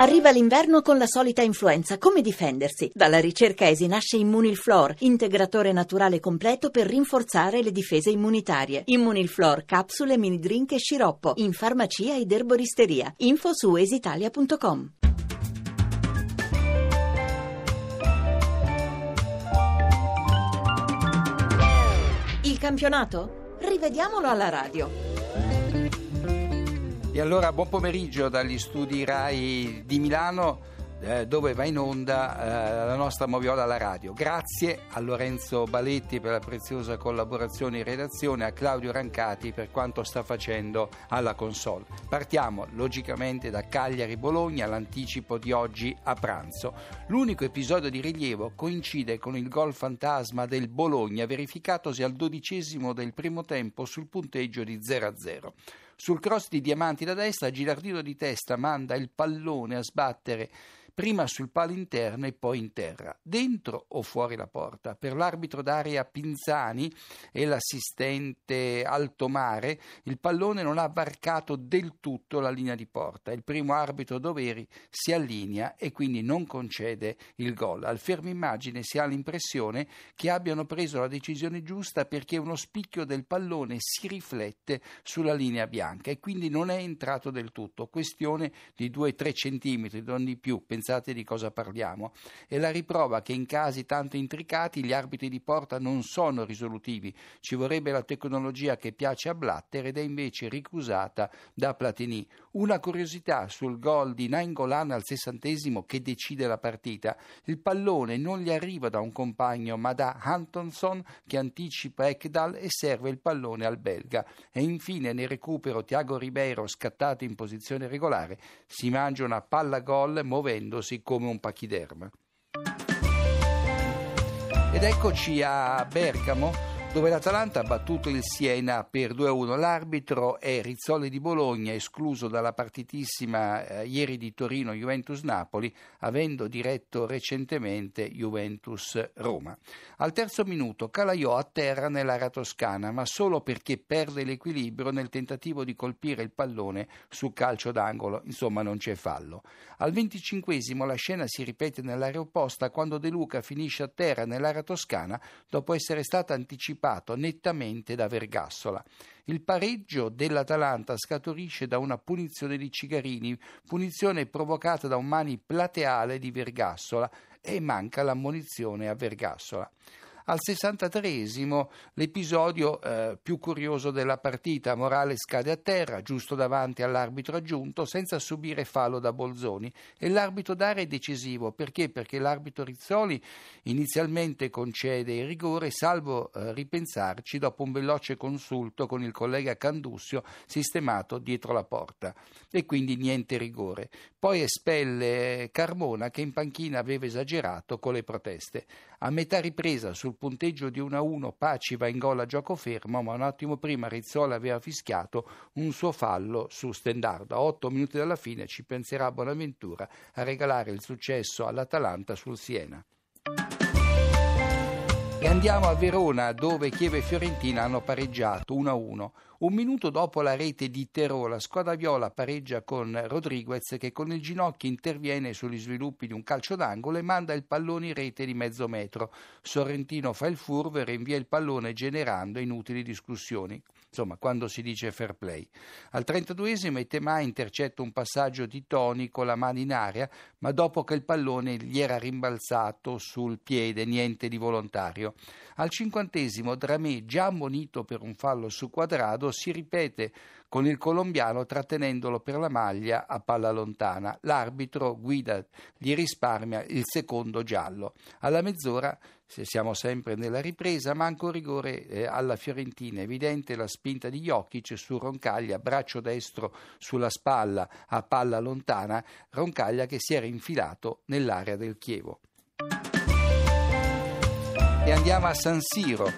Arriva l'inverno con la solita influenza. Come difendersi? Dalla ricerca ESI nasce Immunilflor, integratore naturale completo per rinforzare le difese immunitarie. Immunilflor, capsule, mini drink e sciroppo. In farmacia ed erboristeria. Info su esitalia.com. Il campionato? Rivediamolo alla radio. E allora buon pomeriggio dagli studi RAI di Milano eh, dove va in onda eh, la nostra moviola alla radio. Grazie a Lorenzo Baletti per la preziosa collaborazione in redazione, a Claudio Rancati per quanto sta facendo alla console. Partiamo logicamente da Cagliari-Bologna, l'anticipo di oggi a pranzo. L'unico episodio di rilievo coincide con il gol fantasma del Bologna verificatosi al dodicesimo del primo tempo sul punteggio di 0-0. Sul cross di Diamanti da destra, Gilardino di testa manda il pallone a sbattere prima sul palo interno e poi in terra, dentro o fuori la porta. Per l'arbitro d'area Pinzani e l'assistente Altomare, il pallone non ha varcato del tutto la linea di porta. Il primo arbitro Doveri si allinea e quindi non concede il gol. Al fermo immagine si ha l'impressione che abbiano preso la decisione giusta perché uno spicchio del pallone si riflette sulla linea bianca e quindi non è entrato del tutto. Questione di 2-3 centimetri, non di più. Pensate pensate di cosa parliamo. È la riprova che in casi tanto intricati gli arbitri di porta non sono risolutivi. Ci vorrebbe la tecnologia che piace a Blatter ed è invece ricusata da Platini. Una curiosità sul gol di Nainggolan al sessantesimo che decide la partita. Il pallone non gli arriva da un compagno ma da Hantonson che anticipa Ekdal e serve il pallone al belga. E infine nel recupero Tiago Ribeiro scattato in posizione regolare si mangia una palla gol muovendo muovendosi come un pachiderma. Ed eccoci a Bergamo dove l'Atalanta ha battuto il Siena per 2-1. L'arbitro è Rizzoli di Bologna, escluso dalla partitissima eh, ieri di Torino Juventus-Napoli, avendo diretto recentemente Juventus-Roma. Al terzo minuto Calaiò atterra nell'area toscana, ma solo perché perde l'equilibrio nel tentativo di colpire il pallone sul calcio d'angolo, insomma non c'è fallo. Al venticinquesimo la scena si ripete nell'area opposta quando De Luca finisce a terra nell'area toscana dopo essere stata anticipata anticipato nettamente da Vergassola. Il pareggio dell'Atalanta scaturisce da una punizione di Cigarini, punizione provocata da un mani plateale di Vergassola e manca l'ammonizione a Vergassola. Al 63esimo l'episodio eh, più curioso della partita, Morales cade a terra giusto davanti all'arbitro aggiunto senza subire fallo da Bolzoni e l'arbitro d'area è decisivo perché? Perché l'arbitro Rizzoli inizialmente concede il rigore salvo eh, ripensarci dopo un veloce consulto con il collega Candussio sistemato dietro la porta e quindi niente rigore. Poi espelle Carmona che in panchina aveva esagerato con le proteste. A metà ripresa sul punteggio di 1-1 Paci va in gol a gioco fermo, ma un attimo prima Rizzola aveva fischiato un suo fallo su Stendardo. A 8 minuti dalla fine ci penserà Bonaventura a regalare il successo all'Atalanta sul Siena. E andiamo a Verona dove Chievo e Fiorentina hanno pareggiato 1-1. Un minuto dopo la rete di Terò, la squadra viola pareggia con Rodriguez che con il ginocchio interviene sugli sviluppi di un calcio d'angolo e manda il pallone in rete di mezzo metro. Sorrentino fa il furbo e rinvia il pallone generando inutili discussioni. Insomma, quando si dice fair play. Al 32esimo Etema intercetta un passaggio di Toni con la mano in aria, ma dopo che il pallone gli era rimbalzato sul piede, niente di volontario. Al cinquantesimo Dramé, già ammonito per un fallo su quadrado, si ripete con il colombiano trattenendolo per la maglia a palla lontana. L'arbitro guida gli risparmia il secondo giallo. Alla mezz'ora siamo sempre nella ripresa, manca un rigore eh, alla Fiorentina, evidente la spinta di Jokic su Roncaglia, braccio destro sulla spalla a palla lontana, Roncaglia che si era infilato nell'area del Chievo. E andiamo a San Siro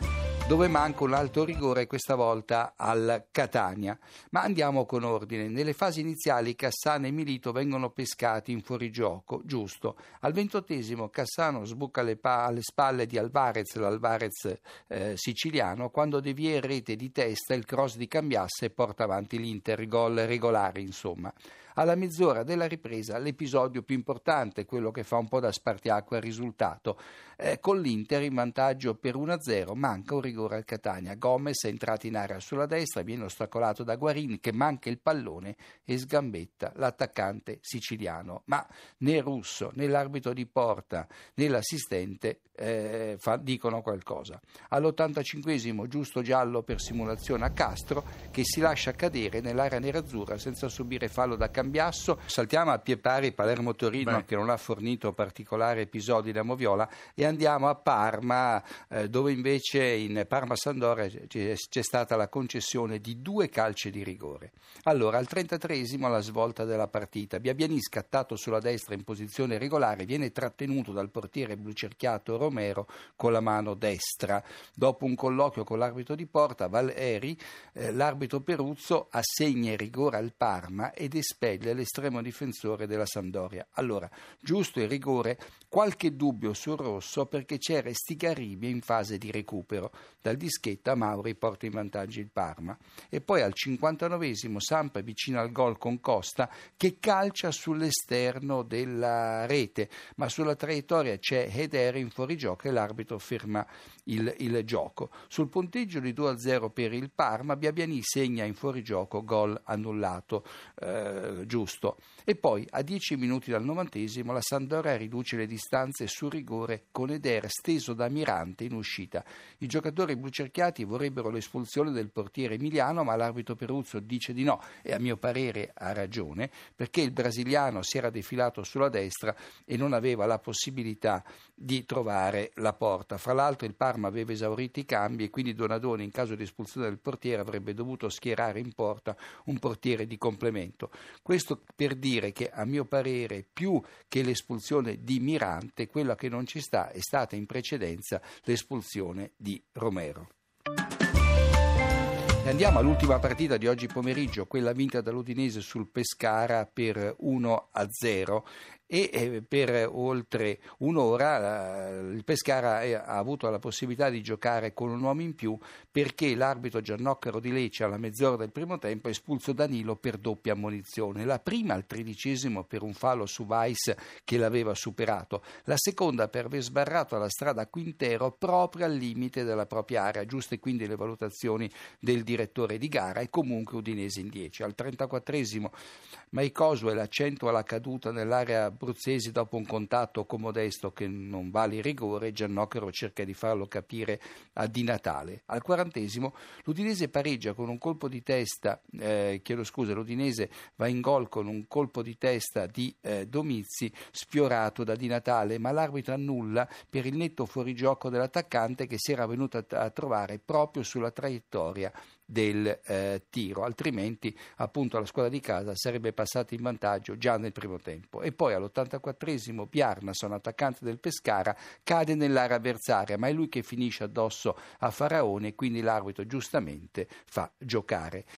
dove manca un alto rigore questa volta al Catania. Ma andiamo con ordine. Nelle fasi iniziali Cassano e Milito vengono pescati in fuorigioco, giusto. Al ventottesimo Cassano sbuca le pa- alle spalle di Alvarez, l'Alvarez eh, siciliano, quando devia in rete di testa il cross di Cambiasse e porta avanti l'Inter, gol regolare insomma. Alla mezz'ora della ripresa l'episodio più importante, quello che fa un po' da spartiacque al risultato. Eh, con l'Inter in vantaggio per 1-0, manca un rigore al Catania. Gomez è entrato in area sulla destra, viene ostacolato da Guarini che manca il pallone e sgambetta l'attaccante siciliano. Ma né Russo né l'arbitro di porta né l'assistente eh, fa, dicono qualcosa. All'85 giusto giallo per simulazione a Castro che si lascia cadere nell'area nerazzurra senza subire fallo da Cambiasso. Saltiamo a pie pari Palermo-Torino Beh. che non ha fornito particolari episodi da Moviola e andiamo a Parma eh, dove invece in Parma-Sandoria c'è, c'è stata la concessione di due calci di rigore. Allora al 33 la svolta della partita. Biabiani scattato sulla destra in posizione regolare viene trattenuto dal portiere blucerchiato Romero con la mano destra. Dopo un colloquio con l'arbitro di porta, Valeri, eh, l'arbitro Peruzzo assegna il rigore al Parma ed espelle l'estremo difensore della Sampdoria. Allora, giusto il rigore, qualche dubbio sul rosso perché c'era Stigaribia in fase di recupero. Dal dischetta Mauri porta in vantaggio il Parma. E poi al 59esimo Sampa è vicino al gol con Costa che calcia sull'esterno della rete, ma sulla traiettoria c'è Heder in fuorigioco e l'arbitro ferma il, il gioco. Sul punteggio di 2-0 per il Parma, Biabiani segna in fuorigioco gol annullato, eh, giusto. E poi a 10 minuti dal novantesimo la Sampdoria riduce le distanze su rigore con Eder steso da Mirante in uscita. I giocatori blucerchiati vorrebbero l'espulsione del portiere emiliano, ma l'arbitro Peruzzo dice di no e a mio parere ha ragione, perché il brasiliano si era defilato sulla destra e non aveva la possibilità di trovare la porta. Fra l'altro il Parma aveva esaurito i cambi e quindi Donadoni in caso di espulsione del portiere avrebbe dovuto schierare in porta un portiere di complemento. Questo per dire che a mio parere più che l'espulsione di Mirante, quella che non ci sta è stata in precedenza l'espulsione di Romero. Andiamo all'ultima partita di oggi pomeriggio, quella vinta dall'Udinese sul Pescara per 1 a 0 e eh, per oltre un'ora eh, il Pescara ha avuto la possibilità di giocare con un uomo in più perché l'arbitro Giannoccaro di Lecce alla mezz'ora del primo tempo ha espulso Danilo per doppia ammonizione, la prima al tredicesimo per un fallo su Weiss che l'aveva superato, la seconda per aver sbarrato la strada a Quintero proprio al limite della propria area, giuste quindi le valutazioni del direttore di gara e comunque Udinese in 10. Al 34esimo Maicosuel accentua la caduta nell'area abruzzesi dopo un contatto con Modesto che non vale il rigore, Giannocchero cerca di farlo capire a Di Natale. Al quarantesimo l'Udinese pareggia con un colpo di testa, eh, chiedo scusa, l'Udinese va in gol con un colpo di testa di eh, Domizzi sfiorato da Di Natale, ma l'arbitro annulla per il netto fuorigioco dell'attaccante che si era venuto a, a trovare proprio sulla traiettoria del eh, tiro, altrimenti appunto la squadra di casa sarebbe passata in vantaggio già nel primo tempo. E poi all'84esimo Bjarnason, attaccante del Pescara, cade nell'area avversaria, ma è lui che finisce addosso a Faraone quindi l'arbitro giustamente fa giocare